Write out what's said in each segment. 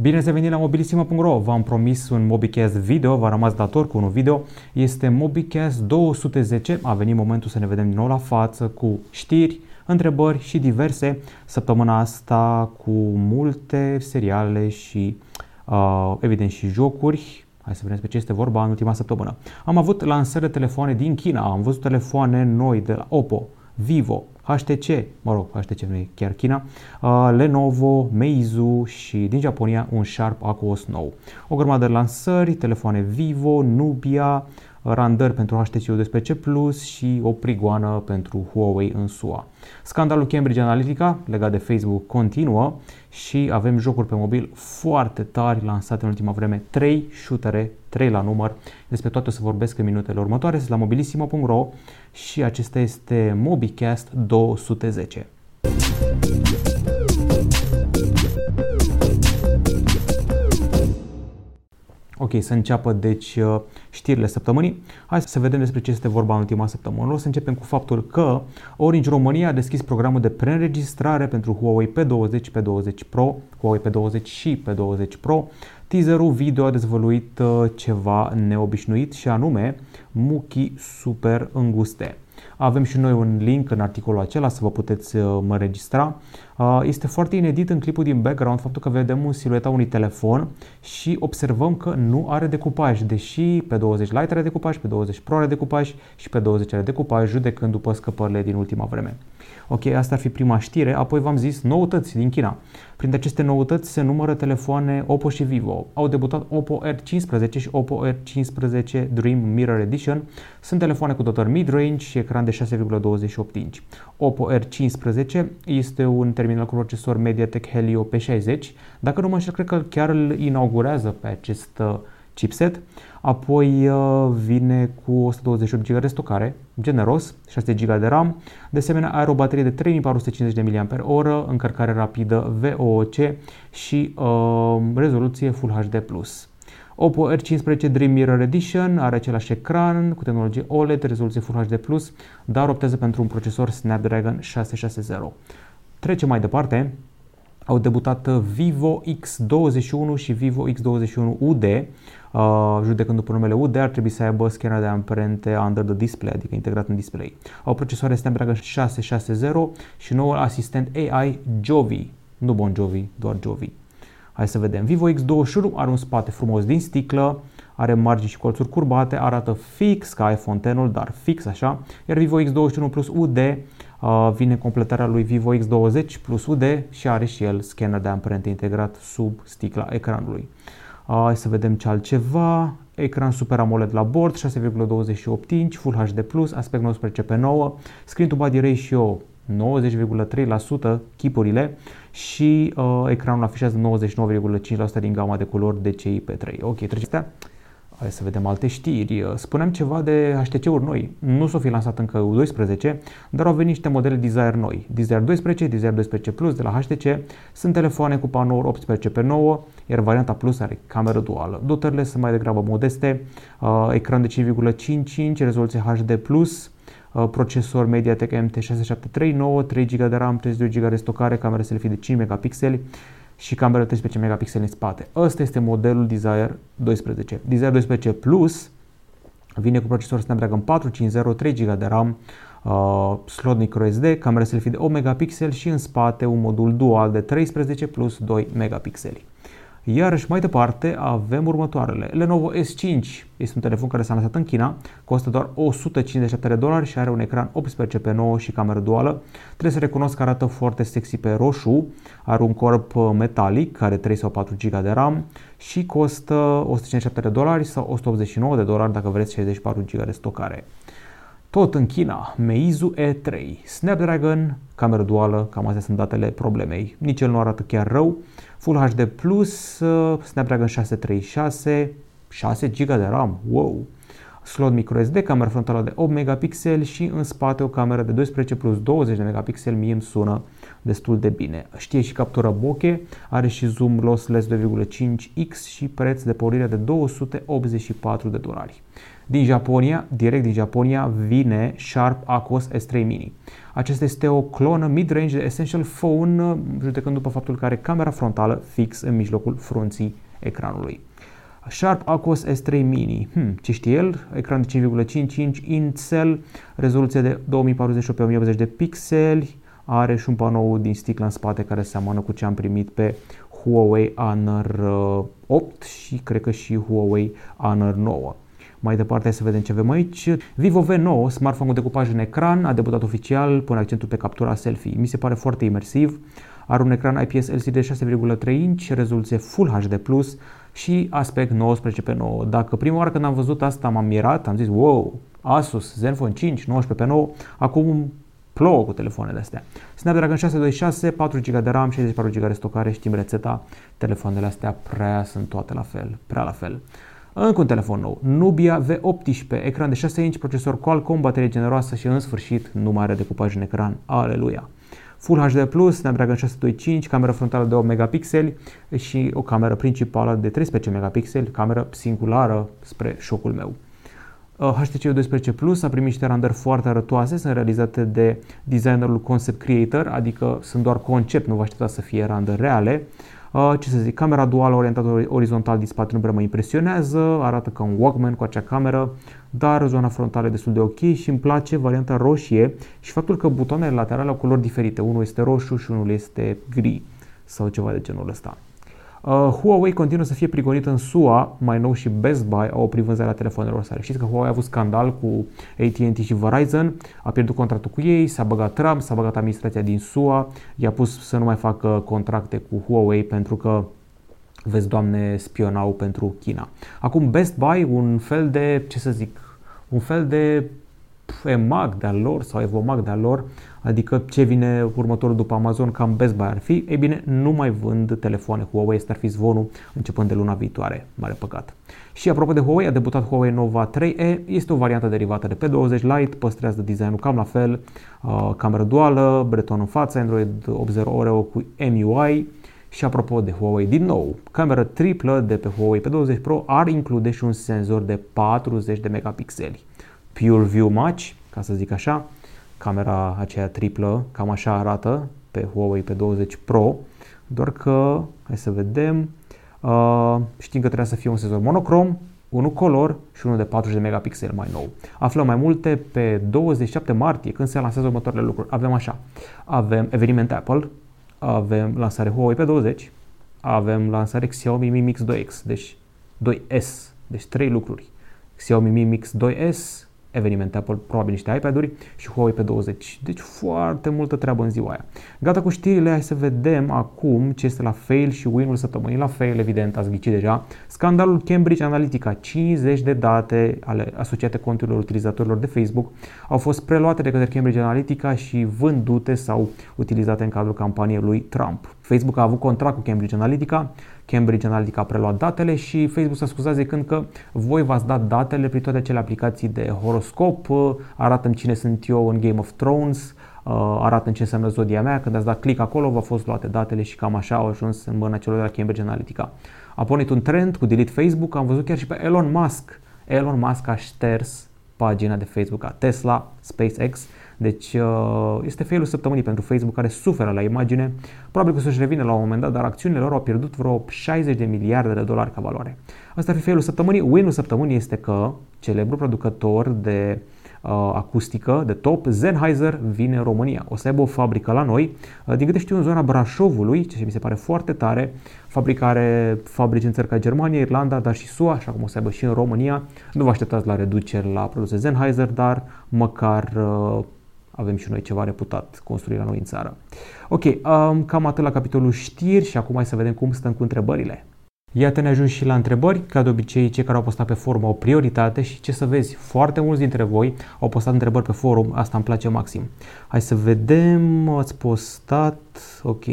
Bine ați venit la mobilisimo.ro, v-am promis un MobiCast video, v-a rămas dator cu un video. Este MobiCast 210, a venit momentul să ne vedem din nou la față cu știri, întrebări și diverse. Săptămâna asta cu multe seriale și uh, evident și jocuri. Hai să vedem despre ce este vorba în ultima săptămână. Am avut lansări de telefoane din China, am văzut telefoane noi de la Oppo, Vivo, HTC, mă rog, HTC nu e chiar China, uh, Lenovo, Meizu și din Japonia un Sharp Aquos nou. O grămadă de lansări, telefoane Vivo, Nubia, randări pentru HTC 12 Plus și o prigoană pentru Huawei în SUA. Scandalul Cambridge Analytica legat de Facebook continuă și avem jocuri pe mobil foarte tari lansate în ultima vreme, 3 shootere, 3 la număr. Despre toate o să vorbesc în minutele următoare, sunt la mobilisimo.ro și acesta este MobiCast 210. Ok, să înceapă deci uh, știrile săptămânii. Hai să vedem despre ce este vorba în ultima săptămână. O să începem cu faptul că Orange România a deschis programul de preînregistrare pentru Huawei P20, P20 Pro, Huawei P20 și P20 Pro. Teaserul video a dezvăluit uh, ceva neobișnuit și anume muchii super înguste. Avem și noi un link în articolul acela să vă puteți uh, mă registra. Uh, este foarte inedit în clipul din background faptul că vedem un silueta unui telefon și observăm că nu are decupaj, deși pe 20 Lite are decupaj, pe 20 Pro are decupaj și pe 20 are decupaj, judecând după scăpările din ultima vreme. Ok, asta ar fi prima știre. Apoi v-am zis noutăți din China. Printre aceste noutăți se numără telefoane Oppo și Vivo. Au debutat Oppo R15 și Oppo R15 Dream Mirror Edition. Sunt telefoane cu dotări mid-range și ecran de 6,28 inch. Oppo R15 este un terminal cu procesor MediaTek Helio P60. Dacă nu mă înșel, cred că chiar îl inaugurează pe acest uh, chipset. Apoi uh, vine cu 128 GB de stocare, generos, 6 GB de RAM. De asemenea, are o baterie de 3450 mAh, încărcare rapidă VOOC și uh, rezoluție Full HD+. Oppo R15 Dream Mirror Edition are același ecran cu tehnologie OLED, rezoluție Full HD+, dar optează pentru un procesor Snapdragon 660. Trecem mai departe au debutat Vivo X21 și Vivo X21 UD. Uh, judecând după numele UD, ar trebui să aibă scanner de amprente under the display, adică integrat în display. Au procesoare Snapdragon 660 și noul asistent AI Jovi. Nu Bon Jovi, doar Jovi. Hai să vedem. Vivo X21 are un spate frumos din sticlă, are margini și colțuri curbate, arată fix ca iPhone X-ul, dar fix așa, iar Vivo X21 Plus UD uh, vine completarea lui Vivo X20 Plus UD și are și el scanner de amprente integrat sub sticla ecranului. Uh, hai să vedem ce altceva. Ecran Super AMOLED la bord, 6,28 inch, Full HD+, aspect 19 pe 9, screen to body ratio 90,3% chipurile și uh, ecranul afișează 99,5% din gama de culori DCI P3. Ok, trecem Hai să vedem alte știri. Spuneam ceva de HTC-uri noi. Nu s-au fi lansat încă U12, dar au venit niște modele Desire noi. Desire 12, Desire 12 Plus de la HTC sunt telefoane cu panouri 18 pe 9, iar varianta Plus are cameră duală. Dotările sunt mai degrabă modeste, uh, ecran de 5,5 rezoluție HD+, Plus, uh, procesor MediaTek MT6739, 3 GB de RAM, 32 GB de stocare, camera selfie de 5 megapixeli, și cameră 13 megapixeli în spate. Ăsta este modelul Desire 12. Desire 12 Plus vine cu procesor Snapdragon 450, 3 GB de RAM, uh, slot microSD, cameră selfie de 8 megapixeli și în spate un modul dual de 13 plus 2 megapixeli. Iarăși mai departe avem următoarele. Lenovo S5 este un telefon care s-a lansat în China, costă doar 157 de dolari și are un ecran 18 pe 9 și cameră duală. Trebuie să recunosc că arată foarte sexy pe roșu, are un corp metalic care 3 sau 4 GB de RAM și costă 157 de dolari sau 189 de dolari dacă vreți 64 GB de stocare. Tot în China, Meizu E3, Snapdragon, cameră duală, cam astea sunt datele problemei. Nici el nu arată chiar rău. Full HD+, uh, Snapdragon 636, 6 GB de RAM, wow! Slot microSD, cameră frontală de 8 megapixeli și în spate o cameră de 12 plus 20 de megapixeli, mie îmi sună destul de bine. Știe și captură bokeh, are și zoom lossless 2.5x și preț de pornire de 284 de dolari. Din Japonia, direct din Japonia, vine Sharp Aquos S3 Mini. Acesta este o clonă mid-range de Essential Phone, judecând după faptul că are camera frontală fix în mijlocul frunții ecranului. Sharp Aquos S3 Mini. Hmm, ce știe el? Ecran de 5,5 inch, Intel, rezoluție de 2048 pe 1080 de pixeli, are și un panou din sticlă în spate care seamănă cu ce am primit pe Huawei Honor 8 uh, și cred că și Huawei Honor 9. Mai departe, hai să vedem ce avem aici. Vivo V9, smartphone cu decupaj în ecran, a debutat oficial, pune accentul pe captura selfie. Mi se pare foarte imersiv. Are un ecran IPS LCD 6,3 inch, rezoluție Full HD+, și aspect 19 pe 9. Dacă prima oară când am văzut asta m-am mirat, am zis wow, Asus Zenfone 5 19 pe 9, acum plouă cu telefoanele astea. Snapdragon 626, 4 GB de RAM, 64 GB de stocare, știm rețeta. Telefoanele astea prea sunt toate la fel, prea la fel. Încă un telefon nou, Nubia V18, ecran de 6 inch, procesor Qualcomm, baterie generoasă și în sfârșit nu mai are decupaj în ecran. Aleluia! Full HD+, Snapdragon 625, cameră frontală de 8 megapixeli și o cameră principală de 13 megapixeli, cameră singulară spre șocul meu. HTC uh, 12 Plus a primit niște randări foarte arătoase, sunt realizate de designerul Concept Creator, adică sunt doar concept, nu vă așteptați să fie randări reale. Uh, ce să zic, camera duală orientată orizontal din spate nu prea mă impresionează, arată ca un Walkman cu acea cameră, dar zona frontală e destul de ok și îmi place varianta roșie și faptul că butoanele laterale au culori diferite, unul este roșu și unul este gri sau ceva de genul ăsta. Uh, Huawei continuă să fie prigonit în SUA, mai nou și Best Buy au oprit vânzarea telefonelor sale. Știți că Huawei a avut scandal cu AT&T și Verizon, a pierdut contractul cu ei, s-a băgat Trump, s-a băgat administrația din SUA, i-a pus să nu mai facă contracte cu Huawei pentru că vezi, doamne, spionau pentru China. Acum Best Buy, un fel de, ce să zic, un fel de EMAG de-al lor sau EVOMAG de-al lor, adică ce vine următorul după Amazon, cam Best Buy ar fi, ei bine, nu mai vând telefoane Huawei, este ar fi zvonul începând de luna viitoare, mare păcat. Și apropo de Huawei, a debutat Huawei Nova 3e, este o variantă derivată de P20 Lite, păstrează designul cam la fel, uh, cameră duală, breton în față, Android 8.0 Oreo cu MUI, și apropo de Huawei, din nou, camera triplă de pe Huawei P20 Pro ar include și un senzor de 40 de megapixeli. Pure View Match, ca să zic așa, camera aceea triplă, cam așa arată pe Huawei P20 Pro, doar că, hai să vedem, uh, știm că trebuie să fie un senzor monocrom, unul color și unul de 40 de megapixel mai nou. Aflăm mai multe pe 27 martie, când se lansează următoarele lucruri. Avem așa, avem eveniment Apple, avem lansare Huawei P20, avem lansare Xiaomi Mi Mix 2X, deci 2S, deci trei lucruri. Xiaomi Mi Mix 2S, eveniment Apple, probabil niște iPad-uri și Huawei pe 20. Deci foarte multă treabă în ziua aia. Gata cu știrile, hai să vedem acum ce este la fail și win-ul săptămânii. La fail, evident, ați ghicit deja. Scandalul Cambridge Analytica, 50 de date ale asociate conturilor utilizatorilor de Facebook au fost preluate de către Cambridge Analytica și vândute sau utilizate în cadrul campaniei lui Trump. Facebook a avut contract cu Cambridge Analytica, Cambridge Analytica a preluat datele și Facebook s-a scuzat zicând că voi v-ați dat datele prin toate acele aplicații de horoscop, arată cine sunt eu în Game of Thrones, uh, arată în ce înseamnă zodia mea, când ați dat click acolo, v-au fost luate datele și cam așa au ajuns în mâna celor de la Cambridge Analytica. A pornit un trend cu delete Facebook, am văzut chiar și pe Elon Musk. Elon Musk a șters pagina de Facebook a Tesla, SpaceX, deci uh, este failul săptămânii pentru Facebook care suferă la imagine. Probabil că să-și revină la un moment dat, dar acțiunile lor au pierdut vreo 60 de miliarde de dolari ca valoare. Asta ar fi failul săptămânii. Win-ul săptămânii este că celebrul producător de uh, acustică de top, Sennheiser vine în România. O să aibă o fabrică la noi, uh, din câte știu în zona Brașovului, ce mi se pare foarte tare, fabricare fabrici în țări ca Germania, Irlanda, dar și SUA, așa cum o să aibă și în România. Nu vă așteptați la reduceri la produse Sennheiser, dar măcar uh, avem și noi ceva reputat construirea noi în țară. Ok, um, cam atât la capitolul știri și acum hai să vedem cum stăm cu întrebările. Iată ne ajung și la întrebări, ca de obicei cei care au postat pe forum au prioritate și ce să vezi, foarte mulți dintre voi au postat întrebări pe forum, asta îmi place maxim. Hai să vedem, ați postat, ok,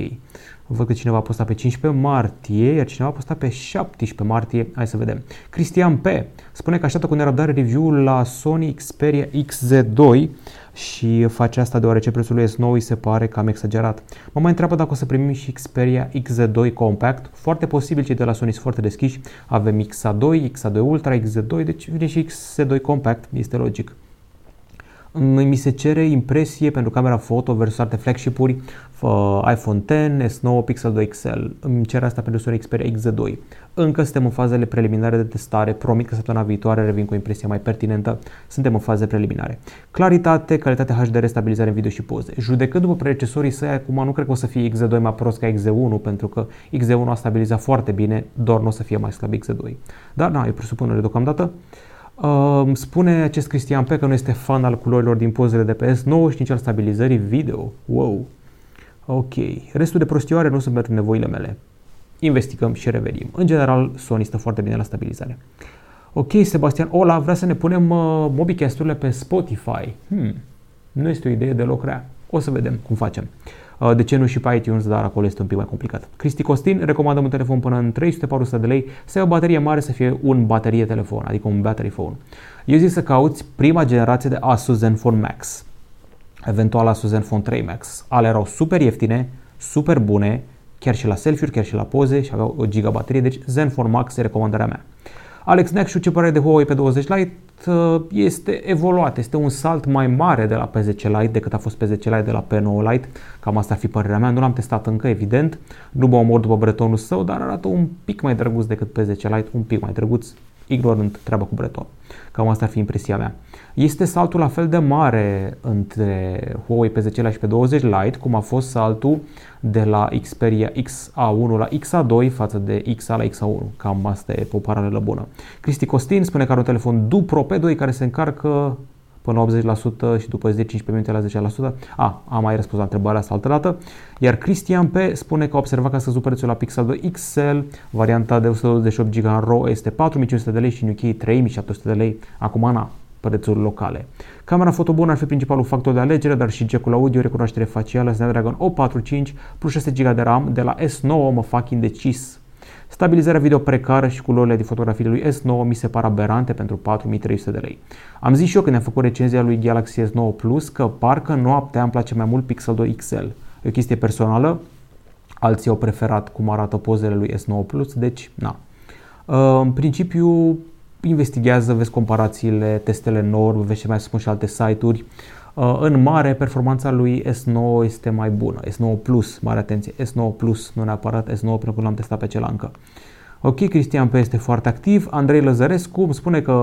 Văd că cineva a postat pe 15 martie, iar cineva a postat pe 17 martie. Hai să vedem. Cristian P. spune că așteaptă cu nerăbdare review-ul la Sony Xperia XZ2 și face asta deoarece prețul lui S9 îi se pare cam exagerat. Mă mai întreabă dacă o să primim și Xperia XZ2 Compact. Foarte posibil, cei de la Sony sunt foarte deschiși. Avem XA2, XA2 Ultra, XZ2, deci vine și XZ2 Compact, este logic. Mi se cere impresie pentru camera foto versus alte flagship-uri, iPhone X, S9, Pixel 2 XL. Îmi cer asta pentru Sony Xperia XZ2. Încă suntem în fazele preliminare de testare, promit că săptămâna viitoare revin cu o impresie mai pertinentă, suntem în faze preliminare. Claritate, calitate HDR, stabilizare în video și poze. Judecând după predecesorii săi, acum nu cred că o să fie XZ2 mai prost ca XZ1, pentru că XZ1 a stabilizat foarte bine, doar nu o să fie mai slab XZ2. Dar, na, e presupunere deocamdată. Uh, spune acest Cristian Pe că nu este fan al culorilor din pozele de pe S9 și nici al stabilizării video. Wow! Ok. Restul de prostioare nu sunt pentru nevoile mele. Investigăm și revenim. În general, Sony stă foarte bine la stabilizare. Ok, Sebastian Ola vrea să ne punem uh, Mobicast-urile pe Spotify. Hmm. Nu este o idee deloc rea. O să vedem cum facem. Uh, de ce nu și pe iTunes, dar acolo este un pic mai complicat. Cristi Costin, recomandăm un telefon până în 300-400 de lei, să ai o baterie mare, să fie un baterie telefon, adică un battery phone. Eu zic să cauți prima generație de Asus Zenfone Max, eventual Asus Zenfone 3 Max. Ale erau super ieftine, super bune, chiar și la selfie-uri, chiar și la poze și aveau o giga baterie, deci Zenfone Max e recomandarea mea. Alex Next, ce părere de Huawei P20 Lite? Uh, este evoluat, este un salt mai mare de la P10 Lite decât a fost P10 Lite de la P9 Lite, cam asta ar fi părerea mea, nu l-am testat încă, evident, nu mă omor după bretonul său, dar arată un pic mai drăguț decât P10 Lite, un pic mai drăguț, ignorând treaba cu breton. Cam asta ar fi impresia mea. Este saltul la fel de mare între Huawei P10 Lite și P20 Lite, cum a fost saltul de la Xperia XA1 la XA2 față de XA la XA1. Cam asta e o paralelă bună. Cristi Costin spune că are un telefon Dupro P2 care se încarcă până 80% și după 10-15 minute la 10%. A, am mai răspuns la întrebarea asta altă dată. Iar Cristian P. spune că a observat că a scăzut prețul la Pixel 2 XL, varianta de 128 GB în RAW este 4500 de lei și în UK 3700 de lei. Acum, na, prețuri locale. Camera fotobună ar fi principalul factor de alegere, dar și jack audio, recunoaștere facială, Snapdragon 845 plus 6 GB de RAM de la S9 mă fac indecis. Stabilizarea video precară și culorile de fotografii lui S9 mi se par aberante pentru 4300 de lei. Am zis și eu când am făcut recenzia lui Galaxy S9 Plus că parcă noaptea îmi place mai mult Pixel 2 XL. E o chestie personală, alții au preferat cum arată pozele lui S9 Plus, deci na. În principiu investigează, vezi comparațiile, testele NOR, vezi ce mai spun și alte site-uri. Uh, în mare, performanța lui S9 este mai bună. S9 Plus, mare atenție, S9 Plus, nu neapărat S9 pentru că l-am testat pe cel încă. Ok, Cristian P. este foarte activ. Andrei Lăzărescu îmi spune că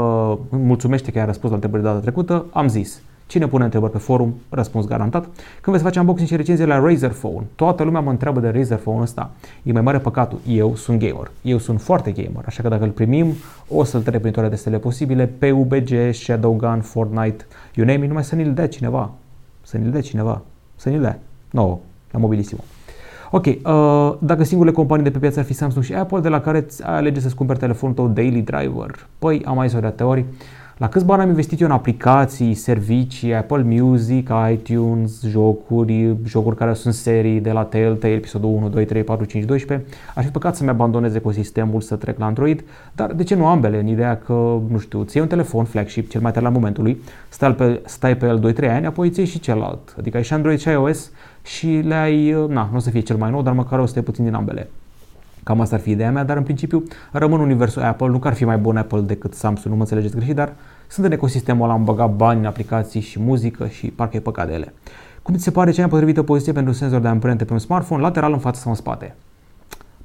mulțumește că a răspuns la întrebări data trecută. Am zis. Cine pune întrebări pe forum, răspuns garantat. Când veți face unboxing și recenzie la Razer Phone, toată lumea mă întreabă de Razer Phone ăsta. E mai mare păcatul. Eu sunt gamer. Eu sunt foarte gamer, așa că dacă îl primim, o să-l trec prin toate testele posibile, PUBG, Shadowgun, Fortnite, you name it, numai să ni-l dea cineva. Să ni-l dea cineva. Să ni-l dea. No, la mobilissimo. Ok, uh, dacă singurele companii de pe piață ar fi Samsung și Apple, de la care alege să-ți cumperi telefonul tău Daily Driver? Păi, am mai zis o teorii. La câți bani am investit eu în aplicații, servicii, Apple Music, iTunes, jocuri, jocuri care sunt serii de la Telltale, episodul 1, 2, 3, 4, 5, 12. Aș fi păcat să-mi abandonez ecosistemul, să trec la Android, dar de ce nu ambele? În ideea că, nu știu, ți un telefon flagship, cel mai tare la momentului, stai pe, stai pe el 2-3 ani, apoi ți și celălalt. Adică ai și Android și iOS și le ai, na, nu o să fie cel mai nou, dar măcar o să te puțin din ambele. Cam asta ar fi ideea mea, dar în principiu rămân universul Apple. Nu că ar fi mai bun Apple decât Samsung, nu mă înțelegeți greșit, dar sunt în ecosistemul ăla, am băgat bani în aplicații și muzică și parcă e păcat de ele. Cum ți se pare cea mai potrivită poziție pentru un senzor de amprente pe un smartphone, lateral în față sau în spate?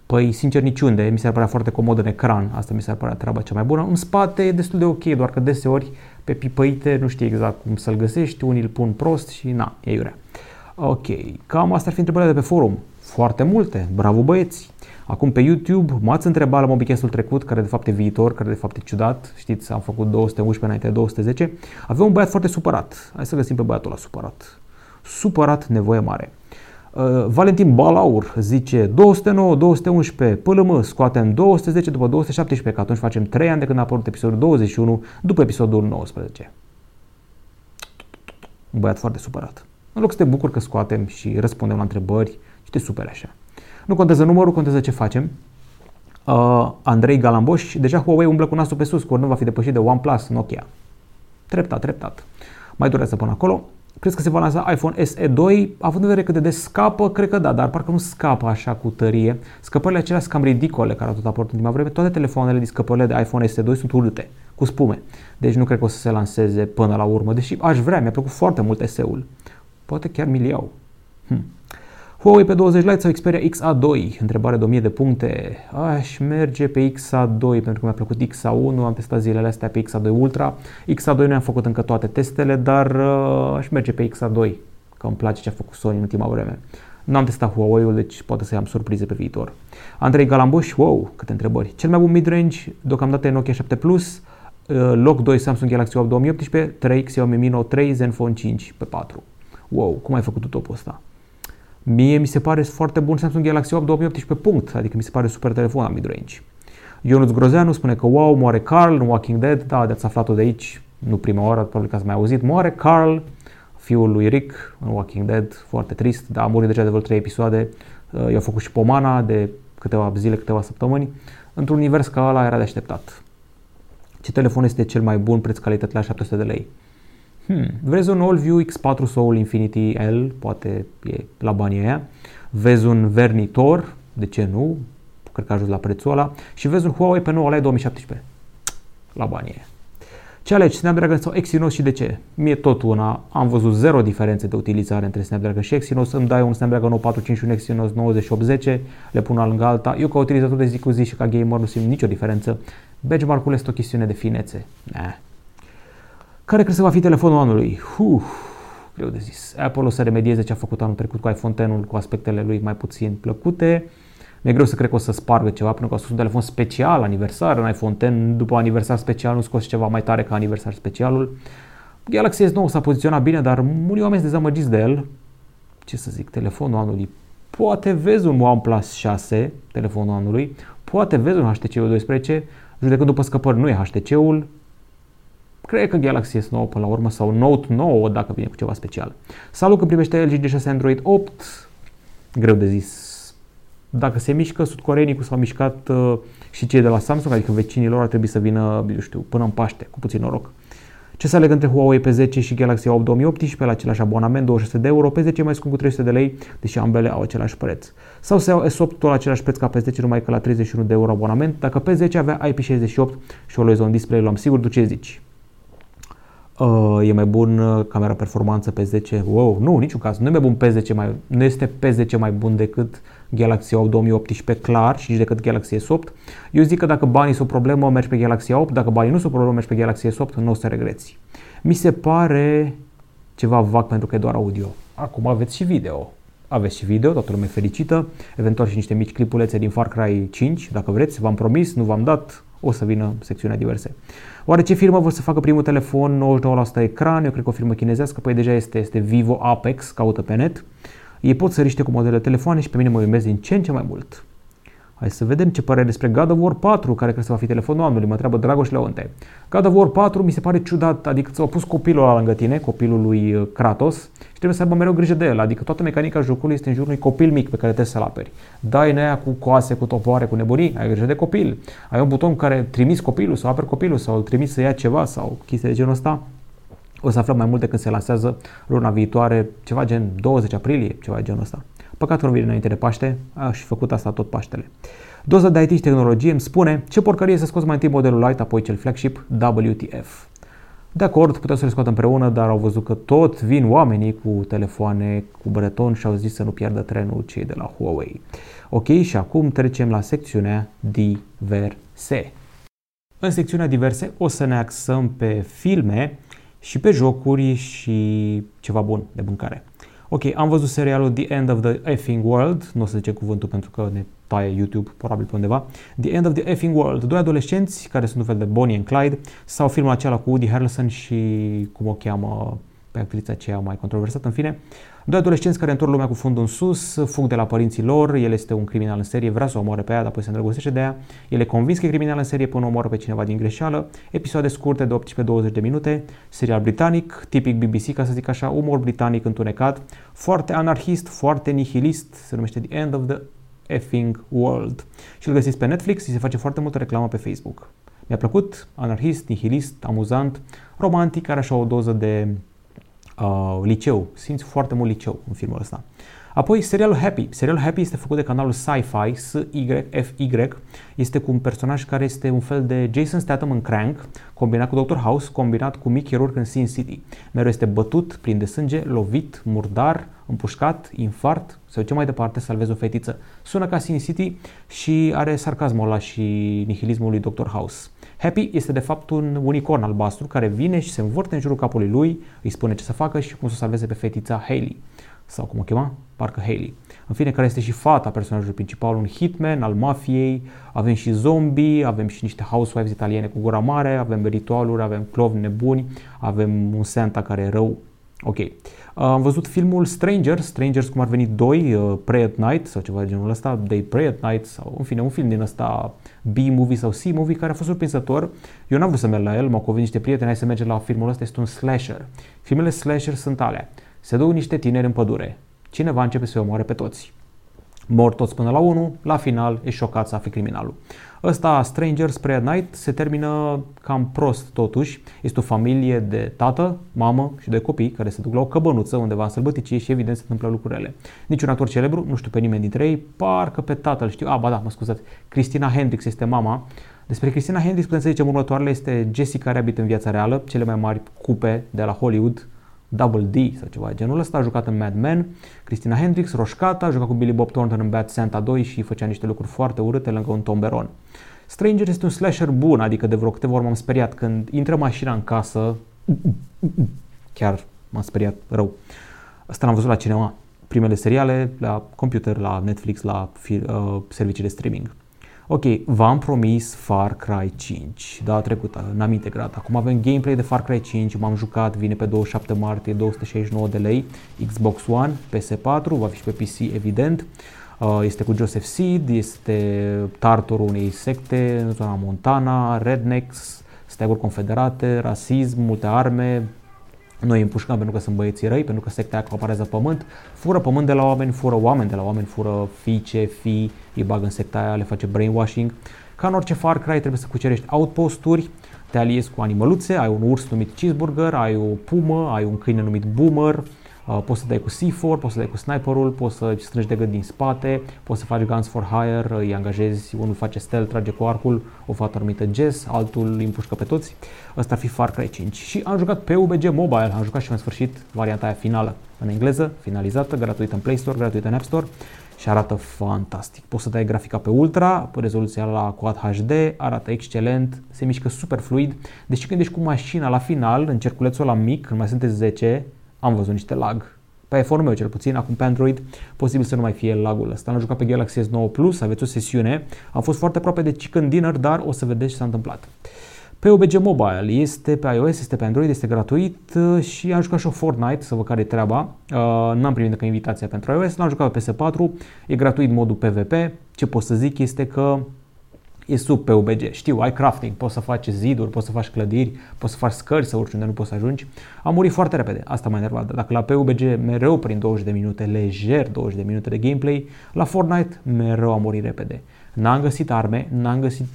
Păi, sincer, niciunde. Mi s-ar părea foarte comod în ecran. Asta mi s-ar părea treaba cea mai bună. În spate e destul de ok, doar că deseori pe pipăite nu știi exact cum să-l găsești, unii îl pun prost și na, e iurea. Ok, cam asta ar fi întrebările de pe forum. Foarte multe, bravo băieți! Acum pe YouTube m-ați întrebat la mobicast trecut, care de fapt e viitor, care de fapt e ciudat, știți, am făcut 211 înainte de 210, avea un băiat foarte supărat. Hai să găsim pe băiatul ăla supărat. Supărat, nevoie mare. Uh, Valentin Balaur zice 209, 211, PLM, scoatem 210 după 217, că atunci facem 3 ani de când a apărut episodul 21 după episodul 19. Un băiat foarte supărat. În loc să te bucur că scoatem și răspundem la întrebări și te superi așa. Nu contează numărul, contează ce facem. Uh, Andrei Galamboș, deja Huawei umblă cu nasul pe sus, cu nu va fi depășit de OnePlus, Nokia. Treptat, treptat. Mai durează până acolo. Crezi că se va lansa iPhone SE 2? Având în vedere cât de des scapă, cred că da, dar parcă nu scapă așa cu tărie. Scăpările acelea sunt cam ridicole care au tot apărut în ultima vreme. Toate telefoanele din scăpările de iPhone SE 2 sunt urâte, cu spume. Deci nu cred că o să se lanseze până la urmă, deși aș vrea, mi-a plăcut foarte mult SE-ul. Poate chiar mi iau. Hm. Huawei pe 20 Lite sau Xperia XA2? Întrebare de 1000 de puncte. Aș merge pe XA2 pentru că mi-a plăcut XA1, am testat zilele astea pe XA2 Ultra. XA2 nu am făcut încă toate testele, dar uh, aș merge pe XA2, că îmi place ce a făcut Sony în ultima vreme. Nu am testat Huawei-ul, deci poate să am surprize pe viitor. Andrei Galambuș, wow, câte întrebări. Cel mai bun midrange, deocamdată e Nokia 7 Plus, uh, loc 2 Samsung Galaxy 8 2018, 3 Xiaomi Mi Note 3, Zenfone 5 pe 4. Wow, cum ai făcut tu topul ăsta? Mie mi se pare foarte bun Samsung Galaxy 8 2018 punct, adică mi se pare super telefon la mid-range. Ionuț Grozeanu spune că wow, moare Carl în Walking Dead, da, de-ați aflat-o de aici, nu prima oară, probabil că ați mai auzit, moare Carl, fiul lui Rick în Walking Dead, foarte trist, dar a murit deja de vreo 3 episoade, uh, i-a făcut și pomana de câteva zile, câteva săptămâni, într-un univers ca ăla era de așteptat. Ce telefon este cel mai bun preț-calitate la 700 de lei? Hmm. Vezi un AllView X4 Soul Infinity L, poate e la banii aia. Vezi un Vernitor, de ce nu? Cred că a ajuns la prețul ăla. Și vezi un Huawei pe 9 2017, la banii aia. Ce alegi, Snapdragon sau Exynos și de ce? Mie tot una, am văzut zero diferențe de utilizare între Snapdragon și Exynos, îmi dai un Snapdragon 945 și un Exynos 9810, le pun una lângă alta. Eu ca utilizator de zi cu zi și ca gamer nu simt nicio diferență. Benchmark-ul este o chestiune de finețe. Nah, care crezi că va fi telefonul anului? Uf, greu de zis. Apple o să remedieze ce a făcut anul trecut cu iPhone X-ul cu aspectele lui mai puțin plăcute. Mi-e greu să cred că o să spargă ceva, pentru că a scos un telefon special, aniversar în iPhone X. După aniversar special nu scos ceva mai tare ca aniversar specialul. Galaxy S9 s-a poziționat bine, dar mulți oameni sunt dezamăgiți de el. Ce să zic, telefonul anului. Poate vezi un OnePlus 6, telefonul anului, poate vezi un HTC 12, judecând după scăpări nu e HTC-ul, Cred că Galaxy S9 până la urmă sau Note 9 dacă vine cu ceva special. Salut că privește LG G6 Android 8. Greu de zis. Dacă se mișcă sudcoreenii cum s-au mișcat uh, și cei de la Samsung, adică vecinilor ar trebui să vină, eu știu, până în Paște, cu puțin noroc. Ce să aleg între Huawei P10 și Galaxy A8 2018 la același abonament, 200 de euro, P10 mai scump cu 300 de lei, deși ambele au același preț. Sau să iau S8 tot la același preț ca P10, numai că la 31 de euro abonament. Dacă P10 avea IP68 și Always On Display, luam sigur, tu ce zici? Uh, e mai bun uh, camera performanță pe 10. Wow, nu, niciun caz. Nu e mai bun pe 10 mai, nu este pe 10 mai bun decât Galaxy 8 2018 clar și decât Galaxy S8. Eu zic că dacă banii sunt o problemă, mergi pe Galaxy 8, dacă banii nu sunt o problemă, mergi pe Galaxy S8, nu o să regreți. Mi se pare ceva vag pentru că e doar audio. Acum aveți și video. Aveți și video, toată lumea fericită, eventual și niște mici clipulețe din Far Cry 5, dacă vreți, v-am promis, nu v-am dat, o să vină secțiunea diverse. Oare ce firmă vor să facă primul telefon 99% ecran? Eu cred că o firmă chinezească, păi deja este, este Vivo Apex, caută pe net. Ei pot să riște cu modele telefoane și pe mine mă iubesc din ce în ce mai mult. Hai să vedem ce părere despre God of War 4, care cred să va fi telefonul anului, mă întreabă Dragoș Leonte. God of War 4 mi se pare ciudat, adică ți-au pus copilul ăla lângă tine, copilul lui uh, Kratos, și trebuie să aibă mereu grijă de el, adică toată mecanica jocului este în jurul unui copil mic pe care trebuie să-l aperi. Dai în aia cu coase, cu topoare, cu nebunii, ai grijă de copil. Ai un buton care trimis copilul sau aperi copilul sau îl trimis să ia ceva sau chestii de genul ăsta. O să aflăm mai multe când se lansează luna viitoare, ceva gen 20 aprilie, ceva de genul ăsta. Păcat că nu vine înainte de Paște, a și făcut asta tot Paștele. Doza de IT și tehnologie îmi spune ce porcărie să scoți mai întâi modelul Lite, apoi cel flagship WTF. De acord, putem să le scoată împreună, dar au văzut că tot vin oamenii cu telefoane cu breton și au zis să nu pierdă trenul cei de la Huawei. Ok, și acum trecem la secțiunea diverse. În secțiunea diverse o să ne axăm pe filme și pe jocuri și ceva bun de mâncare. Ok, am văzut serialul The End of the Effing World, nu o să zice cuvântul pentru că ne taie YouTube, probabil pe undeva. The End of the Effing World, doi adolescenți care sunt un fel de Bonnie and Clyde, sau filmul acela cu Woody Harrelson și cum o cheamă pe actrița aceea mai controversată, în fine. Doi adolescenți care întorc lumea cu fundul în sus, fug de la părinții lor, el este un criminal în serie, vrea să o omoare pe ea, dar apoi se îndrăgostește de ea, el e convins că e criminal în serie până omoară pe cineva din greșeală, episoade scurte de 18-20 de minute, serial britanic, tipic BBC, ca să zic așa, umor britanic întunecat, foarte anarhist, foarte nihilist, se numește The End of the Effing World. Și îl găsiți pe Netflix și se face foarte multă reclamă pe Facebook. Mi-a plăcut, anarhist, nihilist, amuzant, romantic, are așa o doză de uh, liceu. Simți foarte mult liceu în filmul ăsta. Apoi, serialul Happy. Serialul Happy este făcut de canalul Sci-Fi, S-Y-F-Y. Este cu un personaj care este un fel de Jason Statham în Crank, combinat cu Dr. House, combinat cu Mickey Rourke în Sin City. Mereu este bătut, plin de sânge, lovit, murdar, împușcat, infart, sau ce mai departe, salvezi o fetiță. Sună ca Sin City și are sarcasmul ăla și nihilismul lui Dr. House. Happy este de fapt un unicorn albastru care vine și se învârte în jurul capului lui, îi spune ce să facă și cum să salveze pe fetița Hailey sau cum o chema? Parcă Haley. În fine, care este și fata personajului principal, un hitman al mafiei, avem și zombie, avem și niște housewives italiene cu gura mare, avem ritualuri, avem clovi nebuni, avem un Santa care e rău. Ok. Am văzut filmul Strangers, Strangers cum ar veni 2, uh, Pray at Night sau ceva de genul ăsta, They Pray at Night sau în fine un film din ăsta B-movie sau C-movie care a fost surprinzător. Eu n-am vrut să merg la el, m-au convins niște prieteni, hai să mergem la filmul ăsta, este un slasher. Filmele slasher sunt alea se duc niște tineri în pădure. Cineva începe să-i omoare pe toți. Mor toți până la unul, la final e șocat să afle criminalul. Ăsta, Strangers Spray at Night, se termină cam prost totuși. Este o familie de tată, mamă și de copii care se duc la o căbănuță undeva în sălbăticie și evident se întâmplă lucrurile. Niciun actor celebru, nu știu pe nimeni dintre ei, parcă pe tatăl știu. A, ba da, mă scuzați, Cristina Hendricks este mama. Despre Cristina Hendricks putem să zicem următoarele, este Jessica Rabbit în viața reală, cele mai mari cupe de la Hollywood, Double D sau ceva genul ăsta, a jucat în Mad Men, Christina Hendricks, roșcată, a jucat cu Billy Bob Thornton în Bad Santa 2 și făcea niște lucruri foarte urâte lângă un tomberon. Stranger este un slasher bun, adică de vreo câteva ori m-am speriat când intră mașina în casă, chiar m-am speriat rău. Asta l-am văzut la cinema, primele seriale, la computer, la Netflix, la uh, servicii de streaming. Ok, v-am promis Far Cry 5 data trecută, n-am integrat. Acum avem gameplay de Far Cry 5, m-am jucat, vine pe 27 martie, 269 de lei, Xbox One, PS4, va fi și pe PC evident. Uh, este cu Joseph Seed, este tartorul unei secte în zona Montana, Rednecks, steaguri confederate, rasism, multe arme, noi împușcăm pentru că sunt băieții răi, pentru că secta acaparează pământ, fură pământ de la oameni, fură oameni de la oameni, fură fiice, fii, îi bagă în secta aia, le face brainwashing. Ca în orice Far Cry trebuie să cucerești outposturi, te aliezi cu animăluțe, ai un urs numit cheeseburger, ai o pumă, ai un câine numit boomer, Uh, poți să dai cu C4, poți să dai cu sniperul, poți să strângi de gât din spate, poți să faci guns for hire, îi angajezi, unul face stealth, trage cu arcul, o fată numită Jess, altul îi împușcă pe toți. Ăsta ar fi Far Cry 5. Și am jucat pe UBG Mobile, am jucat și în sfârșit varianta aia finală în engleză, finalizată, gratuită în Play Store, gratuită în App Store și arată fantastic. Poți să dai grafica pe ultra, pe rezoluția la Quad HD, arată excelent, se mișcă super fluid. Deci când ești cu mașina la final, în cerculețul la mic, când mai sunteți 10, am văzut niște lag. Pe iPhone meu cel puțin, acum pe Android, posibil să nu mai fie lagul ăsta. Am jucat pe Galaxy S9 Plus, aveți o sesiune. Am fost foarte aproape de chicken dinner, dar o să vedeți ce s-a întâmplat. Pe OBG Mobile este pe iOS, este pe Android, este gratuit uh, și am jucat și o Fortnite, să văd care e treaba. Uh, n-am primit încă invitația pentru iOS, l-am jucat pe PS4, e gratuit modul PvP. Ce pot să zic este că e sub pe UBG. Știu, ai crafting, poți să faci ziduri, poți să faci clădiri, poți să faci scări să urci unde nu poți să ajungi. Am murit foarte repede, asta m-a enervat. Dacă la PUBG mereu prin 20 de minute, lejer 20 de minute de gameplay, la Fortnite mereu am murit repede. N-am găsit arme, n-am găsit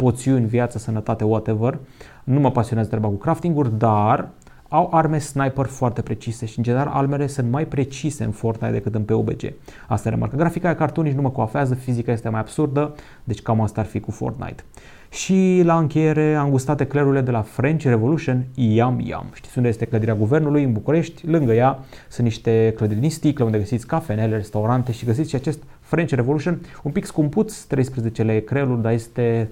poțiuni, viață, sănătate, whatever. Nu mă pasionează treaba cu crafting-uri, dar au arme sniper foarte precise și în general armele sunt mai precise în Fortnite decât în PUBG. Asta e remarcă. Grafica e carton nici nu mă coafează, fizica este mai absurdă, deci cam asta ar fi cu Fortnite. Și la încheiere am gustat eclerurile de la French Revolution, Yam Yam. Știți unde este clădirea guvernului în București? Lângă ea sunt niște clădiri din sticlă unde găsiți cafenele, restaurante și găsiți și acest French Revolution, un pic scumpuț, 13 lei eclerul, dar este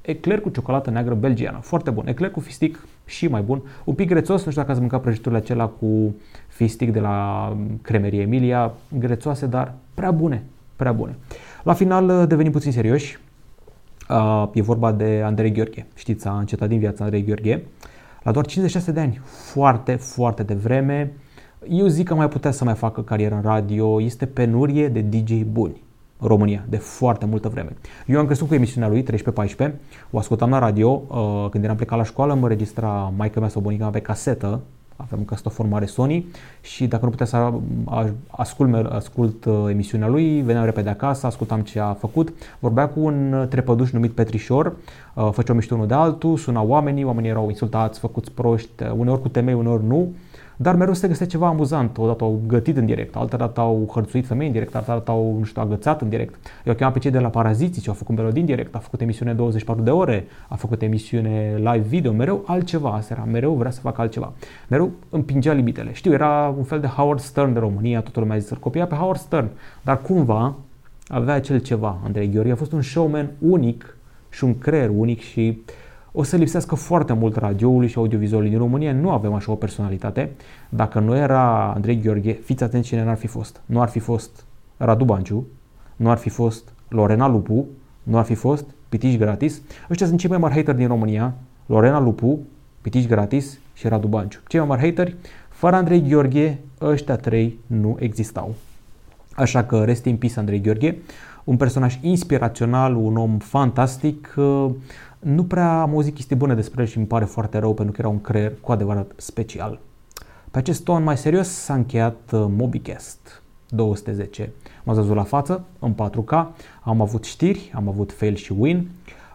ecler cu ciocolată neagră belgiană. Foarte bun. Ecler cu fistic și mai bun. Un pic grețos, nu știu dacă ați mâncat prăjiturile acelea cu fistic de la cremerie Emilia. Grețoase, dar prea bune. Prea bune. La final uh, devenim puțin serioși. Uh, e vorba de Andrei Gheorghe. Știți, a încetat din viața Andrei Gheorghe. La doar 56 de ani. Foarte, foarte devreme. Eu zic că mai putea să mai facă carieră în radio. Este penurie de DJ buni. România de foarte multă vreme. Eu am crescut cu emisiunea lui 13-14, o ascultam la radio, uh, când eram plecat la școală, mă registra maica mea sau bunica mea pe casetă, aveam încă formare Sony și dacă nu putea să ascult, ascult uh, emisiunea lui, veneam repede acasă, ascultam ce a făcut, vorbea cu un trepăduș numit Petrișor, uh, făceau mișto unul de altul, suna oamenii, oamenii erau insultați, făcuți proști, uneori cu temei, uneori nu, dar mereu se găsea ceva amuzant. Odată au gătit în direct, altă dată au hărțuit femei în direct, altă dată au, nu știu, agățat în direct. Eu chemat pe cei de la Paraziții, ce au făcut melodii în direct, a făcut emisiune 24 de ore, a făcut emisiune live video, mereu altceva, asta era, mereu vrea să facă altceva. Mereu împingea limitele. Știu, era un fel de Howard Stern de România, toată lumea zis, copia pe Howard Stern, dar cumva avea acel ceva. Andrei Gheorghe a fost un showman unic și un creier unic și o să lipsească foarte mult radioului și audiovizualului din România. Nu avem așa o personalitate. Dacă nu era Andrei Gheorghe, fiți atenți cine n-ar fi fost. Nu ar fi fost Radu Banciu, nu ar fi fost Lorena Lupu, nu ar fi fost Pitici Gratis. Ăștia sunt cei mai mari hater din România. Lorena Lupu, Pitici Gratis și Radu Banciu. Cei mai mari hateri, fără Andrei Gheorghe, ăștia trei nu existau. Așa că rest in peace Andrei Gheorghe, un personaj inspirațional, un om fantastic. Nu prea am auzit chestii bune despre el și îmi pare foarte rău pentru că era un creier cu adevărat special. Pe acest ton mai serios s-a încheiat uh, MobiCast 210. M-ați văzut la față, în 4K, am avut știri, am avut fail și win,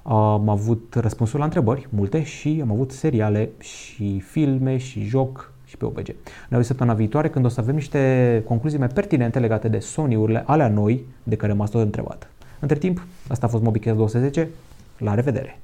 am avut răspunsuri la întrebări, multe, și am avut seriale și filme și joc și pe OBG. Ne vedem săptămâna viitoare când o să avem niște concluzii mai pertinente legate de Sony-urile alea noi de care m-ați tot întrebat. Între timp, asta a fost MobiCast 210. La revedere!